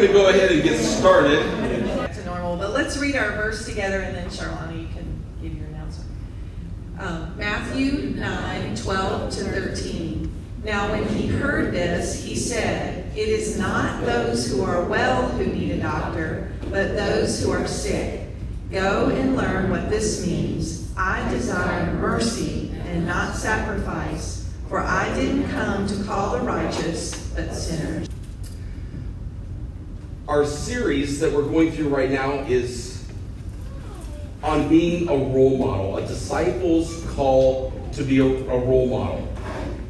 going to go ahead and get started. To normal, but let's read our verse together and then Charlotte, you can give your announcement. Um, Matthew 9, 12 to 13. Now, when he heard this, he said, It is not those who are well who need a doctor, but those who are sick. Go and learn what this means. I desire mercy and not sacrifice, for I didn't come to call the righteous, but sinners. Our series that we're going through right now is on being a role model, a disciple's call to be a, a role model.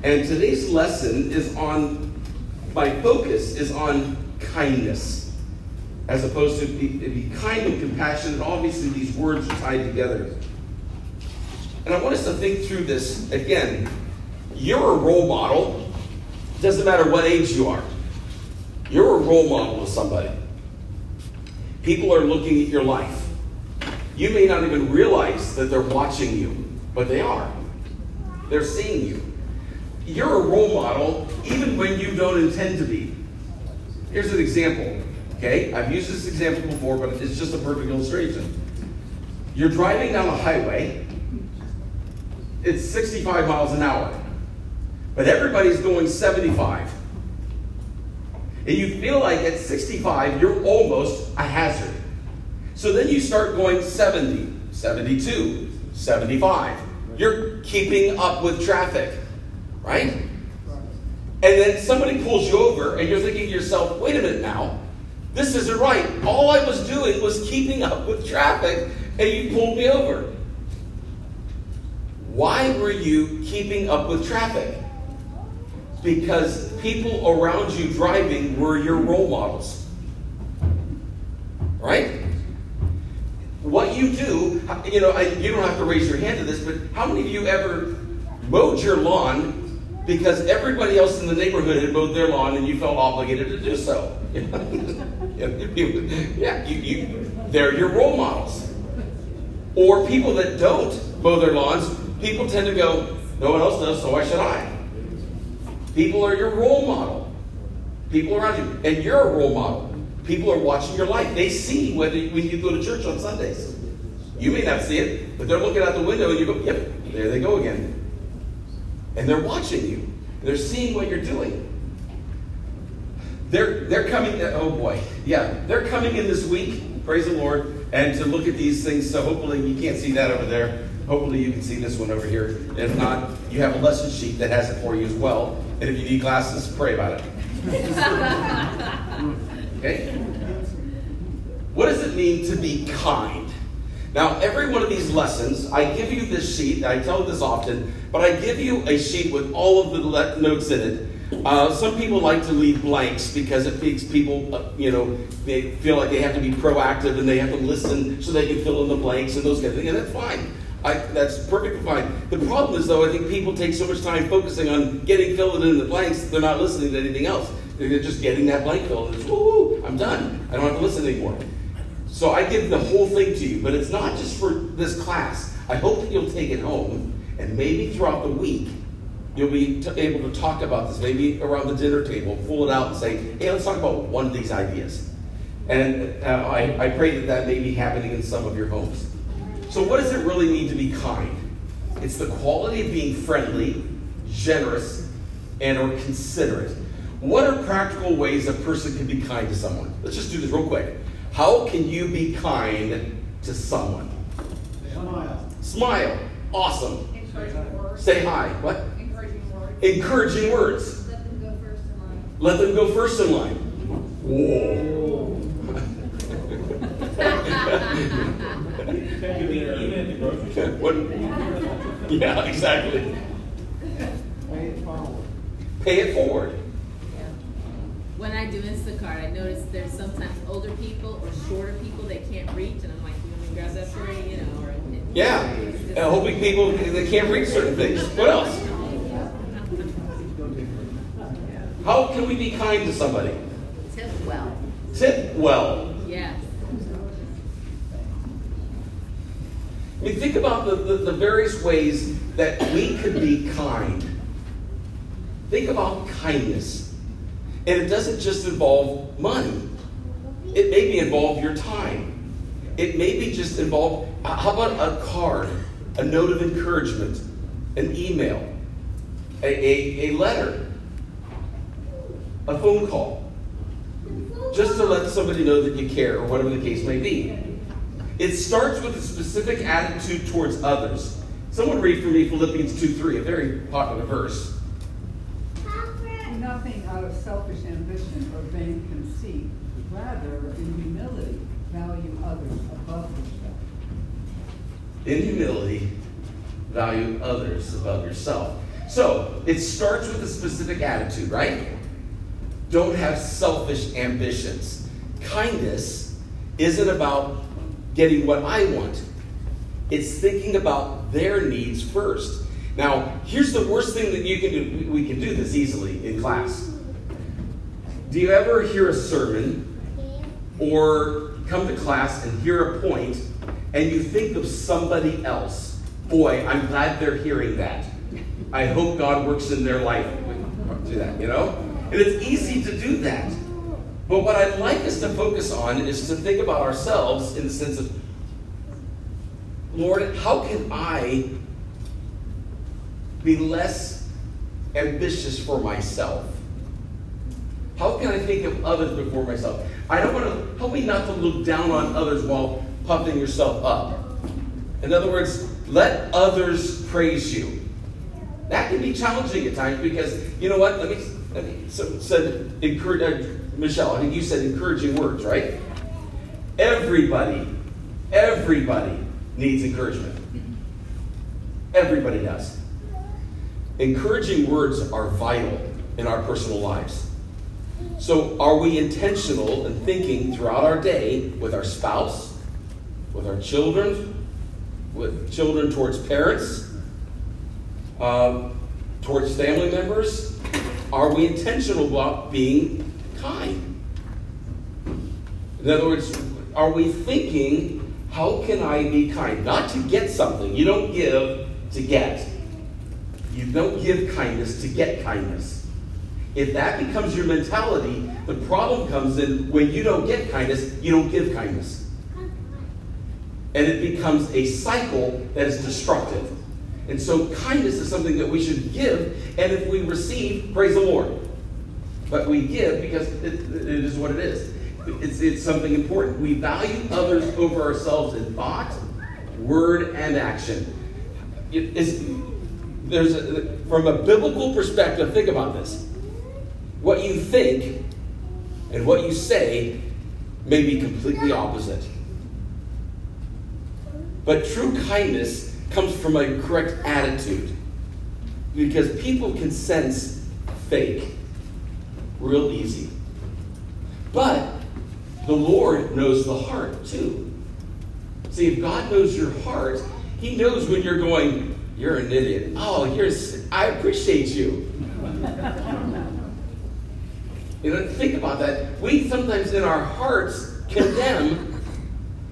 And today's lesson is on, my focus is on kindness, as opposed to be, be kind and compassionate. Obviously, these words are tied together. And I want us to think through this again. You're a role model, doesn't matter what age you are. You're a role model to somebody. People are looking at your life. You may not even realize that they're watching you, but they are. They're seeing you. You're a role model even when you don't intend to be. Here's an example. Okay, I've used this example before, but it's just a perfect illustration. You're driving down a highway, it's 65 miles an hour, but everybody's going 75 and you feel like at 65 you're almost a hazard. So then you start going 70, 72, 75. You're keeping up with traffic, right? And then somebody pulls you over and you're thinking to yourself, wait a minute now, this isn't right. All I was doing was keeping up with traffic and you pulled me over. Why were you keeping up with traffic? Because people around you driving were your role models. Right? What you do, you know, you don't have to raise your hand to this, but how many of you ever mowed your lawn because everybody else in the neighborhood had mowed their lawn and you felt obligated to do so? yeah, you, you, they're your role models. Or people that don't mow their lawns, people tend to go, no one else does, so why should I? People are your role model. People around you. And you're a role model. People are watching your life. They see whether when you go to church on Sundays. You may not see it, but they're looking out the window and you go, yep, there they go again. And they're watching you. They're seeing what you're doing. They're, they're coming, oh boy, yeah, they're coming in this week, praise the Lord, and to look at these things. So hopefully you can't see that over there. Hopefully you can see this one over here. If not, you have a lesson sheet that has it for you as well. And if you need glasses, pray about it. okay? What does it mean to be kind? Now, every one of these lessons, I give you this sheet. I tell this often, but I give you a sheet with all of the notes in it. Uh, some people like to leave blanks because it makes people, uh, you know, they feel like they have to be proactive and they have to listen so they can fill in the blanks and those kind of things, and that's fine. I, that's perfectly fine. The problem is, though, I think people take so much time focusing on getting filled in the blanks, they're not listening to anything else. They're just getting that blank filled. It's, woo, I'm done. I don't have to listen anymore. So I give the whole thing to you, but it's not just for this class. I hope that you'll take it home, and maybe throughout the week, you'll be t- able to talk about this. Maybe around the dinner table, pull it out and say, hey, let's talk about one of these ideas. And uh, I, I pray that that may be happening in some of your homes. So, what does it really mean to be kind? It's the quality of being friendly, generous, and or considerate. What are practical ways a person can be kind to someone? Let's just do this real quick. How can you be kind to someone? Smile. Smile. Awesome. Say hi. What? Encouraging words. Encouraging words. Let them go first in line. Let them go first in line. Whoa. what? Yeah, exactly. Pay it forward. Pay it forward. When I do Instacart, I notice there's sometimes older people or shorter people that can't reach, and I'm like, you want me to grab that for you, you know? Or, Yeah. And hoping people they can't reach certain things. What else? How can we be kind to somebody? Tip well. Tip well. Yes. I mean, think about the, the, the various ways that we could be kind. Think about kindness. And it doesn't just involve money. It may be involve your time. It may be just involve, how about a card, a note of encouragement, an email, a, a, a letter, a phone call, just to let somebody know that you care or whatever the case may be. It starts with a specific attitude towards others. Someone read for me Philippians 2 3, a very popular verse. Nothing out of selfish ambition or vain conceit, rather, in humility, value others above yourself. In humility, value others above yourself. So, it starts with a specific attitude, right? Don't have selfish ambitions. Kindness isn't about getting what I want, it's thinking about their needs first. Now, here's the worst thing that you can do. We can do this easily in class. Do you ever hear a sermon or come to class and hear a point and you think of somebody else? Boy, I'm glad they're hearing that. I hope God works in their life. Do that, you know? And it's easy to do that. But what I'd like us to focus on is to think about ourselves in the sense of, Lord, how can I be less ambitious for myself? How can I think of others before myself? I don't want to help me not to look down on others while puffing yourself up. In other words, let others praise you. That can be challenging at times because you know what? Let me, let me so, said encourage Michelle. I think you said encouraging words, right? Everybody, everybody needs encouragement. Everybody does. Encouraging words are vital in our personal lives. So, are we intentional in thinking throughout our day with our spouse, with our children, with children towards parents, um, towards family members? Are we intentional about being kind? In other words, are we thinking, how can I be kind? Not to get something. You don't give to get. You don't give kindness to get kindness. If that becomes your mentality, the problem comes in when you don't get kindness, you don't give kindness. And it becomes a cycle that is destructive. And so kindness is something that we should give, and if we receive, praise the Lord. But we give because it, it is what it is. It's, it's something important. We value others over ourselves in thought, word, and action. It is, there's a, from a biblical perspective, think about this. What you think and what you say may be completely opposite. But true kindness comes from a correct attitude. Because people can sense fake real easy. But the Lord knows the heart too. See, if God knows your heart, He knows when you're going, you're an idiot. Oh, you're, I appreciate you. You know, think about that. We sometimes in our hearts condemn,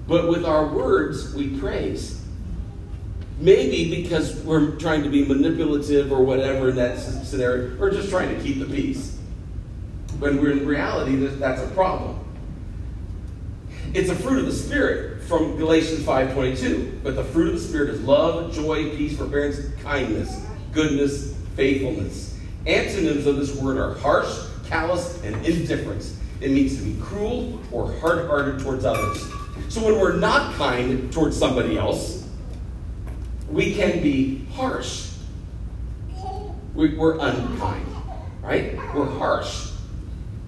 but with our words we praise. Maybe because we're trying to be manipulative or whatever in that scenario, or just trying to keep the peace. When we're in reality, that's a problem. It's a fruit of the Spirit from Galatians 5.22. But the fruit of the Spirit is love, joy, peace, forbearance, kindness, goodness, faithfulness. Antonyms of this word are harsh, callous, and indifference. It means to be cruel or hard hearted towards others. So when we're not kind towards somebody else, we can be harsh. We, are unkind, right? We're harsh.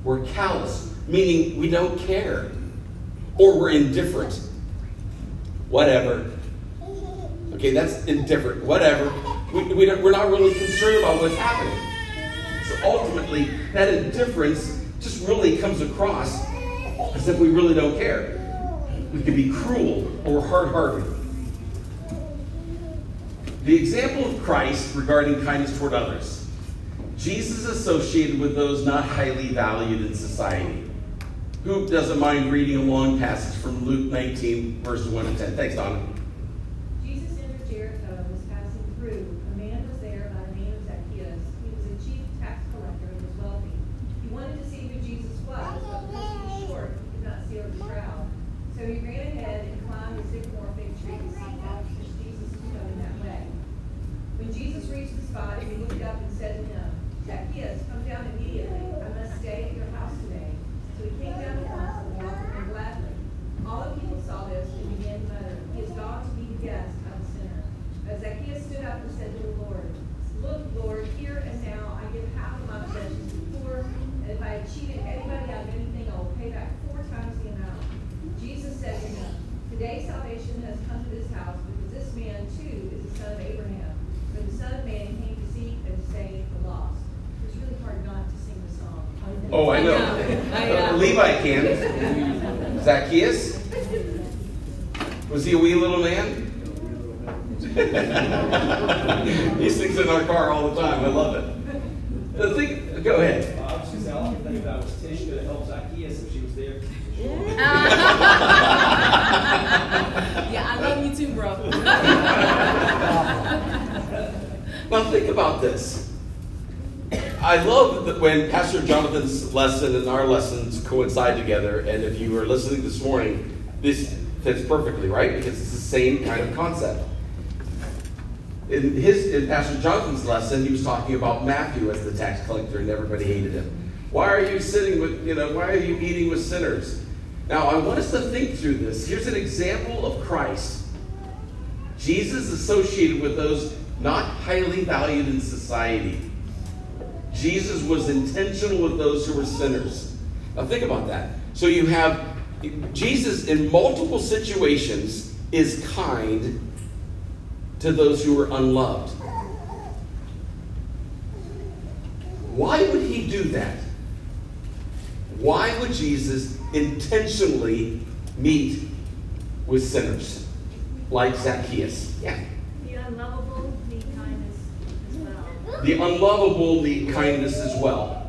We're callous, meaning we don't care. Or we're indifferent. Whatever. Okay, that's indifferent. Whatever. We, we we're not really concerned about what's happening. So ultimately, that indifference just really comes across as if we really don't care. We can be cruel or hard hearted. The example of Christ regarding kindness toward others. Jesus associated with those not highly valued in society. Who doesn't mind reading a long passage from Luke 19, verses 1 to 10? Thanks, Donna. Jesus entered Jericho and was passing through. A man was there by the name of Zacchaeus. He was a chief tax collector and was wealthy. He wanted to see who Jesus was, but because he was short, he could not see over Oh, I know. I know. Uh, Levi can. Zacchaeus? Was he a wee little man? he sings in our car all the time. I love it. The thing, go ahead. I was just all I can think about was Tish could have helped Zacchaeus if she was there. yeah, I love you too, bro. Now think about this. When Pastor Jonathan's lesson and our lessons coincide together, and if you were listening this morning, this fits perfectly, right? Because it's the same kind of concept. In his in Pastor Jonathan's lesson, he was talking about Matthew as the tax collector, and everybody hated him. Why are you sitting with, you know, why are you eating with sinners? Now, I want us to think through this. Here's an example of Christ. Jesus associated with those not highly valued in society. Jesus was intentional with those who were sinners. Now, think about that. So, you have Jesus in multiple situations is kind to those who are unloved. Why would he do that? Why would Jesus intentionally meet with sinners like Zacchaeus? Yeah. The unlovable need kindness as well. The unlovable need kindness as well.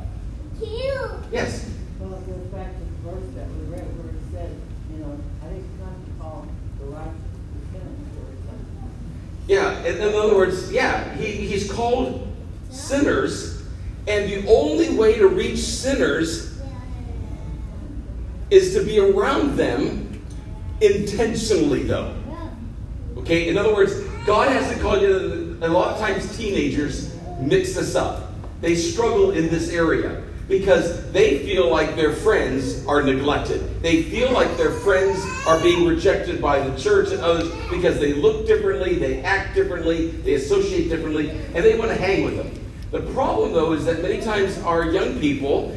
Yes. Well, it goes back to the verse that we read where it said, you know, I didn't to call the righteous to sinners or something. Yeah, in, in other words, yeah, he, he's called sinners, and the only way to reach sinners is to be around them intentionally, though. Okay, in other words, God hasn't called you. A lot of times, teenagers mix this up. They struggle in this area because they feel like their friends are neglected. They feel like their friends are being rejected by the church and others because they look differently, they act differently, they associate differently, and they want to hang with them. The problem, though, is that many times our young people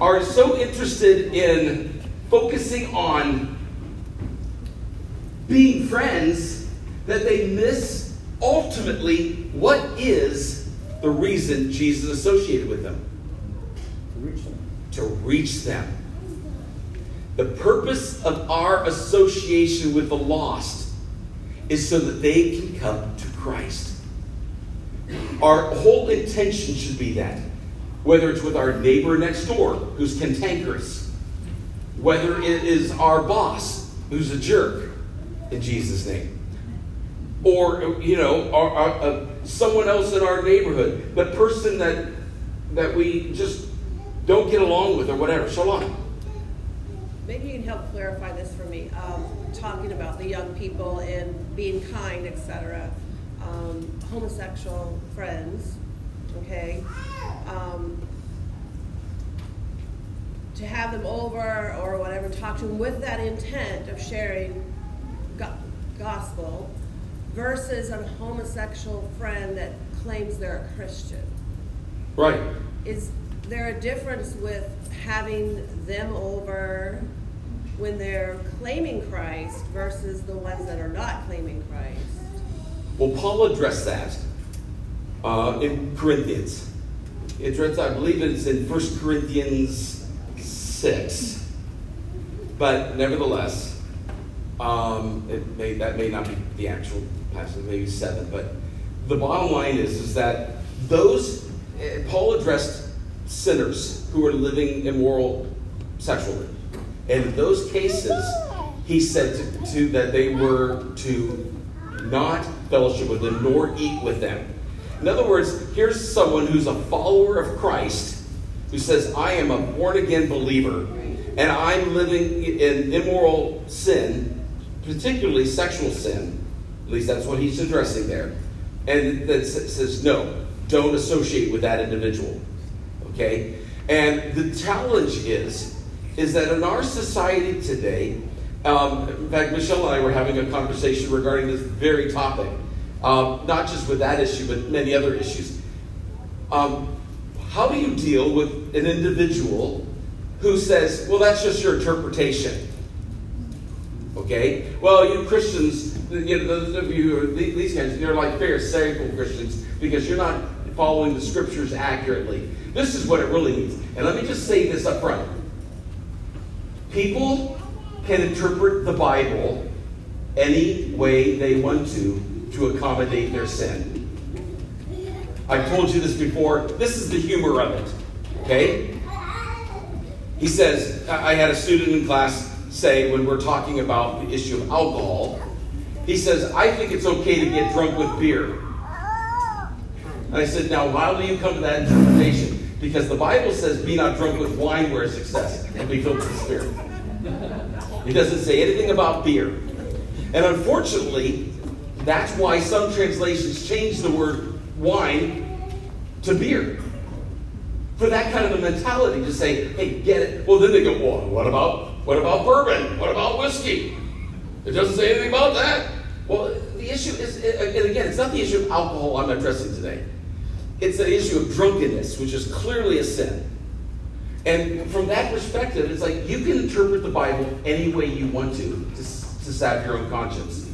are so interested in focusing on being friends that they miss ultimately what is the reason Jesus associated with them To reach them. to reach them. The purpose of our association with the lost is so that they can come to Christ. Our whole intention should be that. Whether it's with our neighbor next door who's cantankerous, whether it is our boss who's a jerk, in Jesus' name, or you know, our, our, uh, someone else in our neighborhood, the person that that we just don't get along with or whatever. So on. Maybe you can help clarify this for me. Um, talking about the young people and being kind, etc. Um, homosexual friends, okay? Um, to have them over or whatever, talk to them with that intent of sharing go- gospel versus a homosexual friend that claims they're a Christian. Right. Is there a difference with having them over when they're claiming Christ versus the ones that are not claiming Christ? Well, Paul addressed that uh, in Corinthians. It addressed, I believe it's in 1 Corinthians 6. But nevertheless, um, it may, that may not be the actual passage, maybe 7. But the bottom line is, is that those, eh, Paul addressed sinners who were living immoral sexually. And in those cases, he said to, to that they were to not fellowship with them nor eat with them. In other words, here's someone who's a follower of Christ who says, I am a born again believer and I'm living in immoral sin, particularly sexual sin. At least that's what he's addressing there. And that says, no, don't associate with that individual. Okay? And the challenge is, is that in our society today, um, in fact, Michelle and I were having a conversation regarding this very topic, um, not just with that issue, but many other issues. Um, how do you deal with an individual who says, well, that's just your interpretation? Okay? Well, you Christians, you know, those of you who are these guys, you're like Pharisaical Christians because you're not following the scriptures accurately. This is what it really means. And let me just say this up front. People can interpret the Bible any way they want to to accommodate their sin. I've told you this before. This is the humor of it. Okay? He says, I had a student in class say when we're talking about the issue of alcohol, he says, I think it's okay to get drunk with beer. And I said, Now, why do you come to that interpretation? Because the Bible says, Be not drunk with wine where it's excess, and be filled with the Spirit. It doesn't say anything about beer. And unfortunately, that's why some translations change the word wine to beer. For that kind of a mentality to say, hey, get it. Well, then they go, well, what about what about bourbon? What about whiskey? It doesn't say anything about that. Well, the issue is, and again, it's not the issue of alcohol I'm addressing today. It's the issue of drunkenness, which is clearly a sin. And from that perspective, it's like you can interpret the Bible any way you want to, to, to salve your own conscience.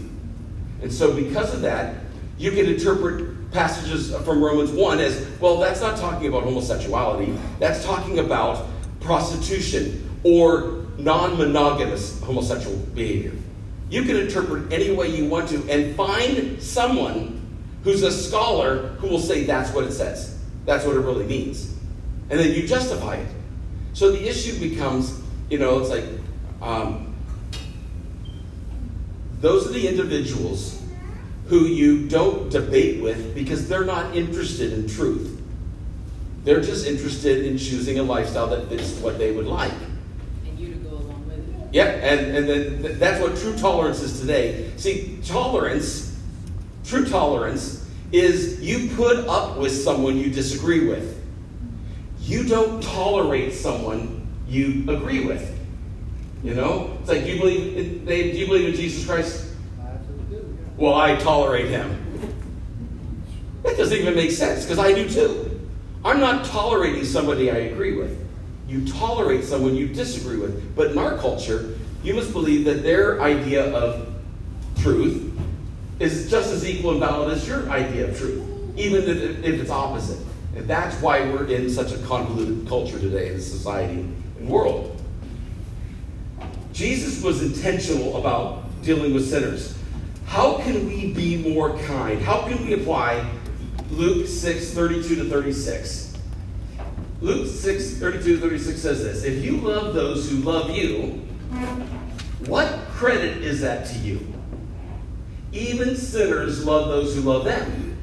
And so, because of that, you can interpret passages from Romans 1 as well, that's not talking about homosexuality, that's talking about prostitution or non monogamous homosexual behavior. You can interpret any way you want to and find someone who's a scholar who will say that's what it says. That's what it really means. And then you justify it. So the issue becomes, you know, it's like um, those are the individuals who you don't debate with because they're not interested in truth. They're just interested in choosing a lifestyle that fits what they would like. And you to go along with it. Yep, and, and then that's what true tolerance is today. See, tolerance, true tolerance, is you put up with someone you disagree with. You don't tolerate someone you agree with. You know? It's like, do you believe in, do you believe in Jesus Christ? Well, I tolerate him. That doesn't even make sense because I do too. I'm not tolerating somebody I agree with. You tolerate someone you disagree with. But in our culture, you must believe that their idea of truth is just as equal and valid as your idea of truth, even if, if it's opposite. And that's why we're in such a convoluted culture today in society and world. Jesus was intentional about dealing with sinners. How can we be more kind? How can we apply Luke 6 32 to 36? Luke 6 32 36 says this If you love those who love you, what credit is that to you? Even sinners love those who love them.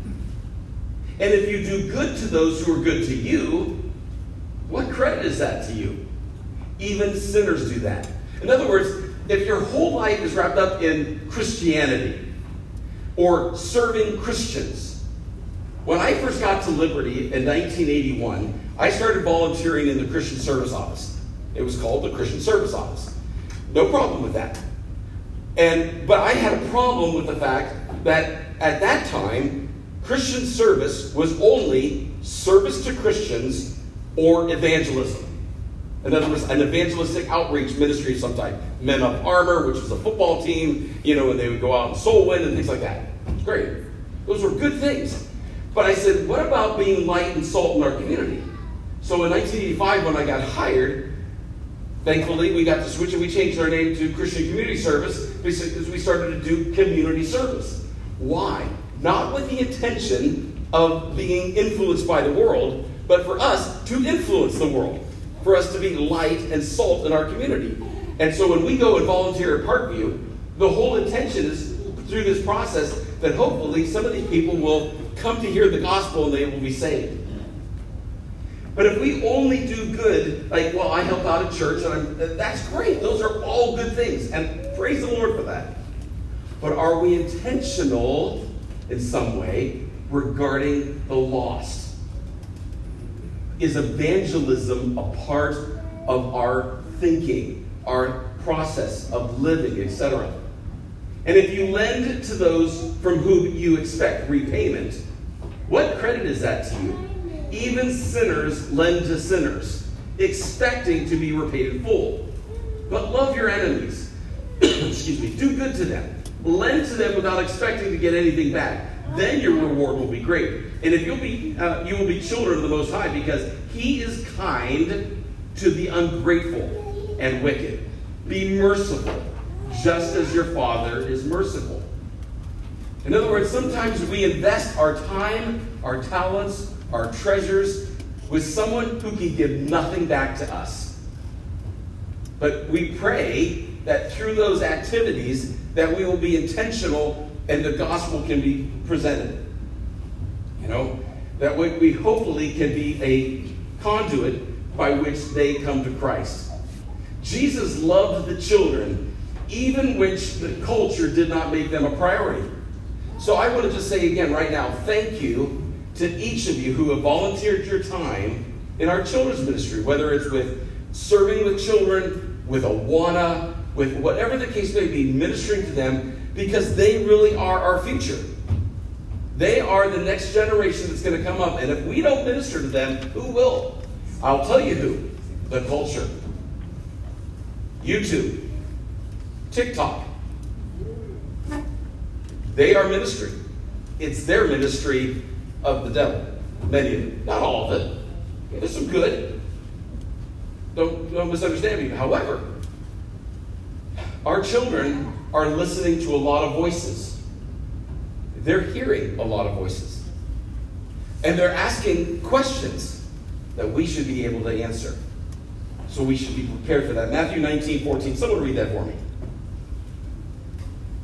And if you do good to those who are good to you, what credit is that to you? Even sinners do that. In other words, if your whole life is wrapped up in Christianity or serving Christians, when I first got to Liberty in 1981, I started volunteering in the Christian Service Office. It was called the Christian Service Office. No problem with that. And but I had a problem with the fact that at that time, Christian service was only service to Christians or evangelism. In other words, an evangelistic outreach ministry of some type. Men of Armor, which was a football team, you know, and they would go out and soul win and things like that. Great. Those were good things. But I said, what about being light and salt in our community? So in 1985, when I got hired, thankfully we got to switch and we changed our name to Christian Community Service because we started to do community service. Why? Not with the intention of being influenced by the world, but for us to influence the world for us to be light and salt in our community. And so when we go and volunteer at Parkview, the whole intention is through this process that hopefully some of these people will come to hear the gospel and they will be saved. But if we only do good, like, well, I help out at church, and I'm, that's great. Those are all good things, and praise the Lord for that. But are we intentional in some way regarding the lost? is evangelism a part of our thinking, our process of living, etc. And if you lend to those from whom you expect repayment, what credit is that to you? Even sinners lend to sinners, expecting to be repaid in full. But love your enemies. Excuse me. Do good to them. Lend to them without expecting to get anything back. then your reward will be great. And if you'll be, uh, you will be children of the Most High, because He is kind to the ungrateful and wicked. Be merciful, just as your Father is merciful. In other words, sometimes we invest our time, our talents, our treasures with someone who can give nothing back to us. But we pray that through those activities that we will be intentional and the gospel can be presented. You know, that we, hopefully can be a conduit by which they come to Christ. Jesus loved the children, even which the culture did not make them a priority. So I want to just say again right now, thank you to each of you who have volunteered your time in our children's ministry, whether it's with serving with children, with Awana, with whatever the case may be, ministering to them, because they really are our future. They are the next generation that's going to come up. And if we don't minister to them, who will? I'll tell you who. The culture. YouTube. TikTok. They are ministry. It's their ministry of the devil. Many of it. Not all of it. There's some good. Don't, don't misunderstand me. However, our children are listening to a lot of voices. They're hearing a lot of voices. And they're asking questions that we should be able to answer. So we should be prepared for that. Matthew 19, 14. Someone read that for me.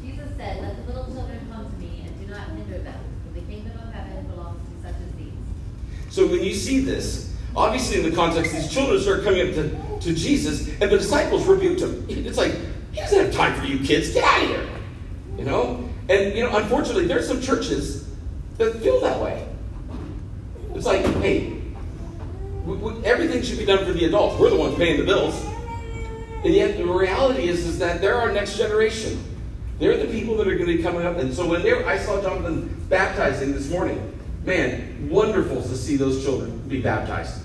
Jesus said, Let the little children come to me and do not hinder them, for the kingdom of heaven belongs to such as these. So when you see this, obviously in the context, these children start coming up to, to Jesus, and the disciples rebuked him. It's like, he doesn't have time for you kids. Get out of here. You know? And, you know, unfortunately, there's some churches that feel that way. It's like, hey, we, we, everything should be done for the adults. We're the ones paying the bills. And yet the reality is, is that they're our next generation. They're the people that are going to be coming up. And so when they I saw Jonathan baptizing this morning. Man, wonderful to see those children be baptized.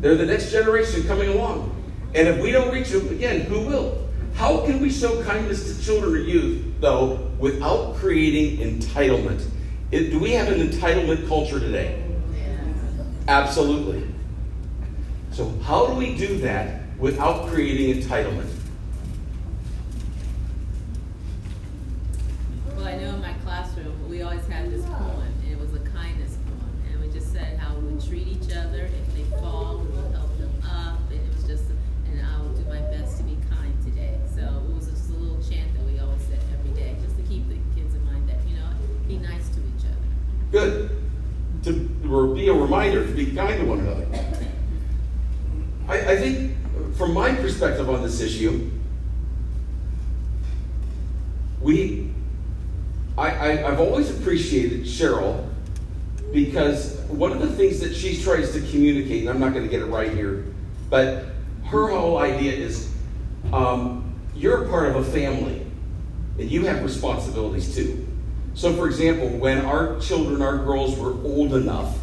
They're the next generation coming along. And if we don't reach them, again, who will? How can we show kindness to children or youth, though, without creating entitlement? It, do we have an entitlement culture today? Absolutely. So, how do we do that without creating entitlement? Reminder to be kind to one another. I, I think, from my perspective on this issue, we, I, I, I've always appreciated Cheryl because one of the things that she tries to communicate, and I'm not going to get it right here, but her whole idea is um, you're a part of a family and you have responsibilities too. So, for example, when our children, our girls were old enough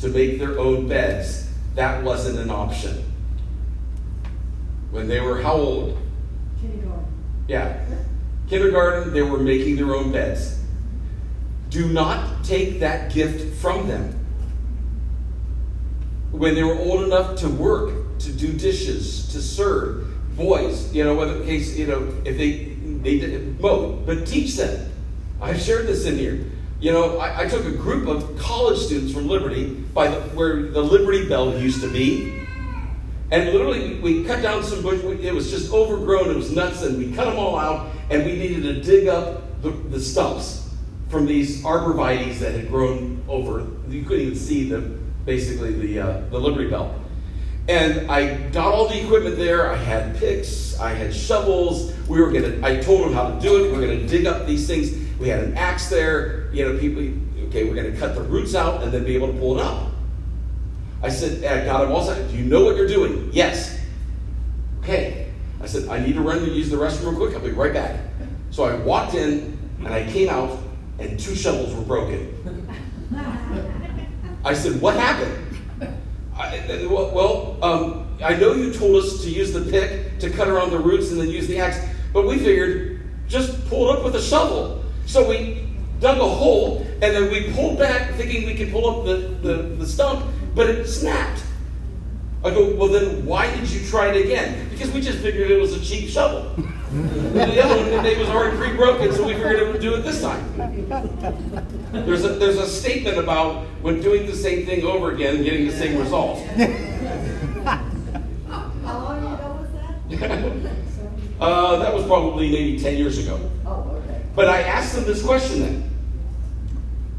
to make their own beds, that wasn't an option. When they were how old? Kindergarten. Yeah. Kindergarten, they were making their own beds. Do not take that gift from them. When they were old enough to work, to do dishes, to serve, boys, you know, whether the case, you know, if they they did both, but teach them. I've shared this in here. You know, I, I took a group of college students from Liberty by the, where the Liberty Bell used to be, and literally we, cut down some bush. It was just overgrown. It was nuts, and we cut them all out, and we needed to dig up the, the stumps from these arborvitaes that had grown over. You couldn't even see them, basically the uh, the Liberty Bell. And I got all the equipment there. I had picks, I had shovels. We were gonna. I told them how to do it. We are gonna dig up these things. We had an axe there. You know, people. Okay, we're gonna cut the roots out and then be able to pull it up. I said, God, I got them all set. Do you know what you're doing? Yes. Okay. I said, I need to run to use the restroom real quick. I'll be right back. So I walked in and I came out and two shovels were broken. I said, What happened? I, well, um, I know you told us to use the pick to cut around the roots and then use the axe, but we figured just pull it up with a shovel. So we dug a hole, and then we pulled back thinking we could pull up the, the, the stump, but it snapped. I go, well then why did you try it again? Because we just figured it was a cheap shovel. the other one it was already pre-broken, so we figured it would do it this time. There's a, there's a statement about when doing the same thing over again getting the same result. How long ago was that? Uh, that was probably maybe 10 years ago. But I asked them this question then.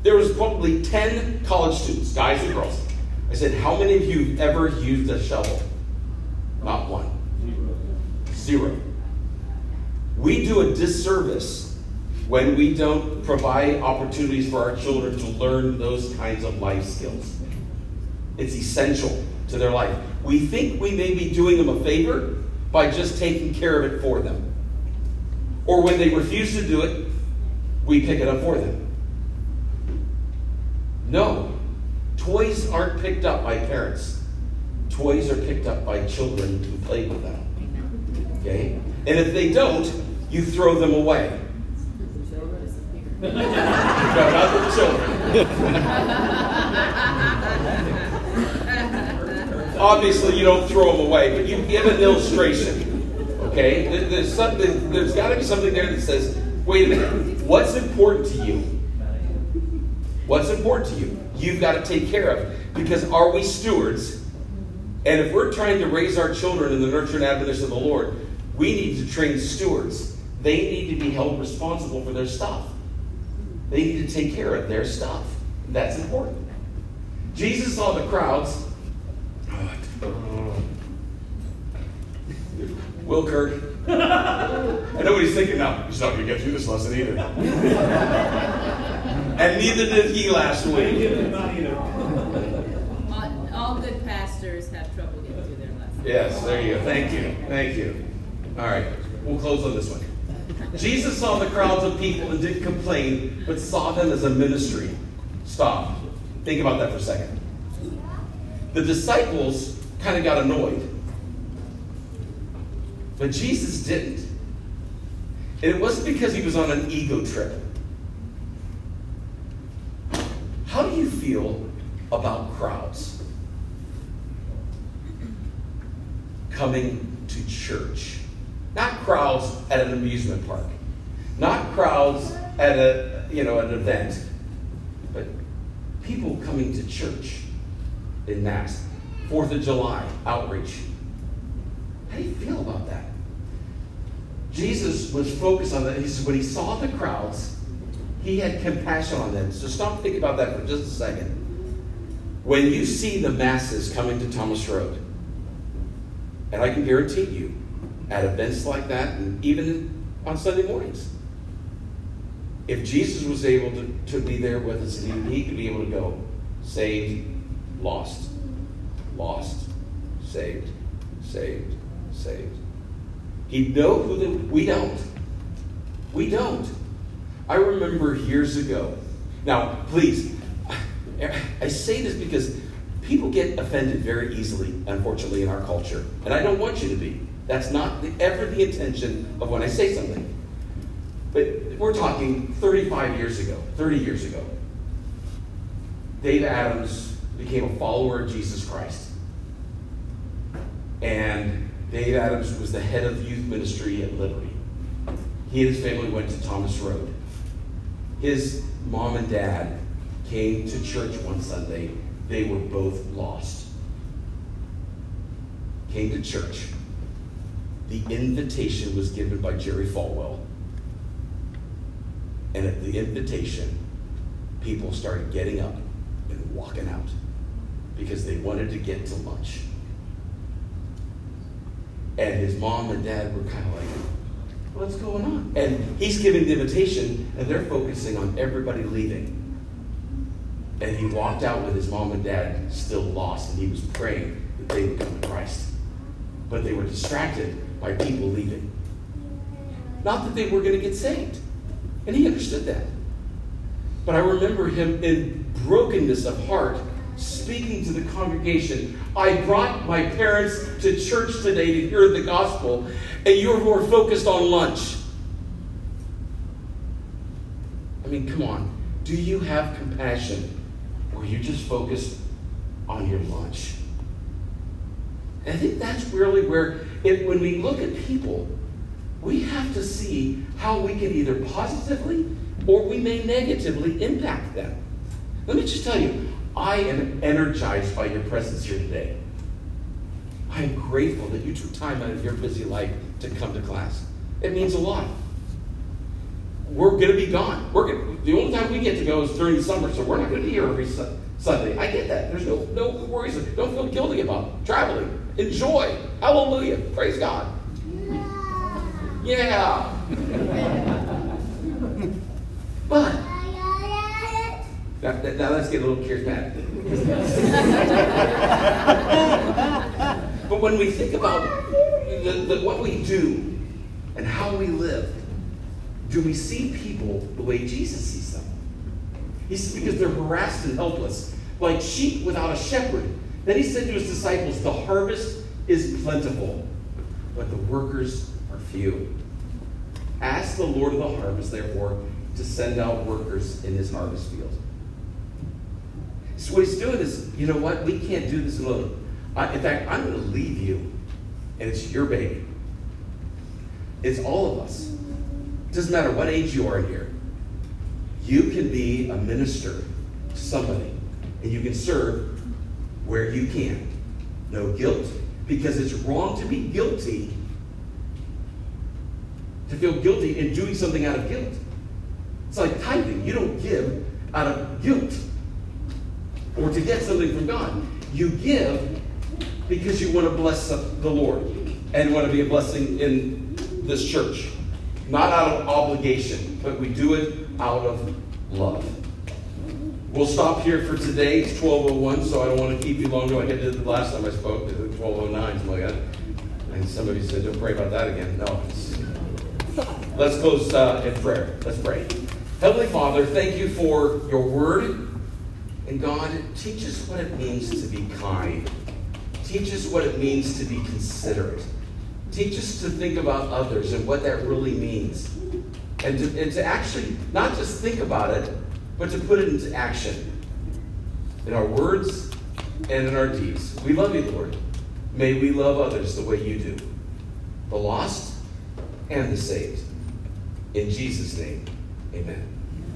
There was probably 10 college students, guys and girls. I said, how many of you have ever used a shovel? Not one. Zero. We do a disservice when we don't provide opportunities for our children to learn those kinds of life skills. It's essential to their life. We think we may be doing them a favor by just taking care of it for them. Or when they refuse to do it, we pick it up for them. No, toys aren't picked up by parents. Toys are picked up by children who play with them. Okay? And if they don't, you throw them away. Not the children. Obviously, you don't throw them away, but you give an illustration. Okay? There- There's, something, there's got to be something there that says, wait a minute, what's important to you? What's important to you? You've got to take care of. Because are we stewards? And if we're trying to raise our children in the nurture and admonition of the Lord, we need to train stewards. They need to be held responsible for their stuff. They need to take care of their stuff. That's important. Jesus saw the crowds. Will Kirk. I know what he's thinking now. He's not going to get through this lesson either. and neither did he last week. Not either. All, all good pastors have trouble getting through their lessons. Yes, there you go. Thank you. Thank you. All right, we'll close on this one. Jesus saw the crowds of people and didn't complain, but saw them as a ministry. Stop. Think about that for a second. The disciples kind of got annoyed, but Jesus didn't. And it wasn't because he was on an ego trip. How do you feel about crowds coming to church? Not crowds at an amusement park, not crowds at a you know an event, but people coming to church in mass. Fourth of July outreach. How do you feel about that? Jesus was focused on that. He said when he saw the crowds, he had compassion on them. So stop thinking about that for just a second. When you see the masses coming to Thomas Road, and I can guarantee you, at events like that, and even on Sunday mornings, if Jesus was able to, to be there with us, he, he could be able to go saved, lost, lost, saved, saved, saved. He'd know who the, we don't. We don't. I remember years ago. Now, please, I say this because people get offended very easily, unfortunately, in our culture. And I don't want you to be. That's not ever the intention of when I say something. But we're talking 35 years ago, 30 years ago. Dave Adams became a follower of Jesus Christ. And Dave Adams was the head of youth ministry at Liberty. He and his family went to Thomas Road. His mom and dad came to church one Sunday. They were both lost. Came to church. The invitation was given by Jerry Falwell. And at the invitation, people started getting up and walking out because they wanted to get to lunch. And his mom and dad were kind of like, what's going on? And he's giving the invitation, and they're focusing on everybody leaving. And he walked out with his mom and dad still lost, and he was praying that they would come to Christ. But they were distracted by people leaving. Not that they were going to get saved. And he understood that. But I remember him in brokenness of heart speaking to the congregation. I brought my parents to church today to hear the gospel, and you're more focused on lunch. I mean, come on. Do you have compassion? Or you just focused on your lunch? And I think that's really where, it, when we look at people, we have to see how we can either positively or we may negatively impact them. Let me just tell you, I am energized by your presence here today. I am grateful that you took time out of your busy life to come to class. It means a lot. We're going to be gone. We're gonna, the only time we get to go is during the summer, so we're not going to be here every su- Sunday. I get that. There's no, no worries. Don't feel guilty about traveling. Enjoy. Hallelujah. Praise God. Yeah. now, now let's get a little charismatic. but when we think about the, the, what we do and how we live, do we see people the way Jesus sees them? He says because they're harassed and helpless, like sheep without a shepherd. Then he said to his disciples, The harvest is plentiful, but the workers are few. Ask the Lord of the harvest, therefore, to send out workers in his harvest field. So what he's doing is, you know what? We can't do this alone. I, in fact, I'm going to leave you, and it's your baby. It's all of us. It doesn't matter what age you are here. You can be a minister to somebody, and you can serve where you can. No guilt, because it's wrong to be guilty, to feel guilty in doing something out of guilt. It's like tithing. You don't give out of guilt or to get something from God. You give because you want to bless the Lord and want to be a blessing in this church. Not out of obligation, but we do it out of love. We'll stop here for today. It's 12.01, so I don't want to keep you longer like I did the last time I spoke. It was 12.09, something like that. And some of you said, don't pray about that again. No. Let's close uh, in prayer. Let's pray. Heavenly Father, thank you for your word. And God, teach us what it means to be kind. Teach us what it means to be considerate. Teach us to think about others and what that really means. And to, and to actually not just think about it, but to put it into action in our words and in our deeds. We love you, Lord. May we love others the way you do the lost and the saved. In Jesus' name, amen.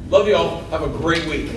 Love you all. Have a great week.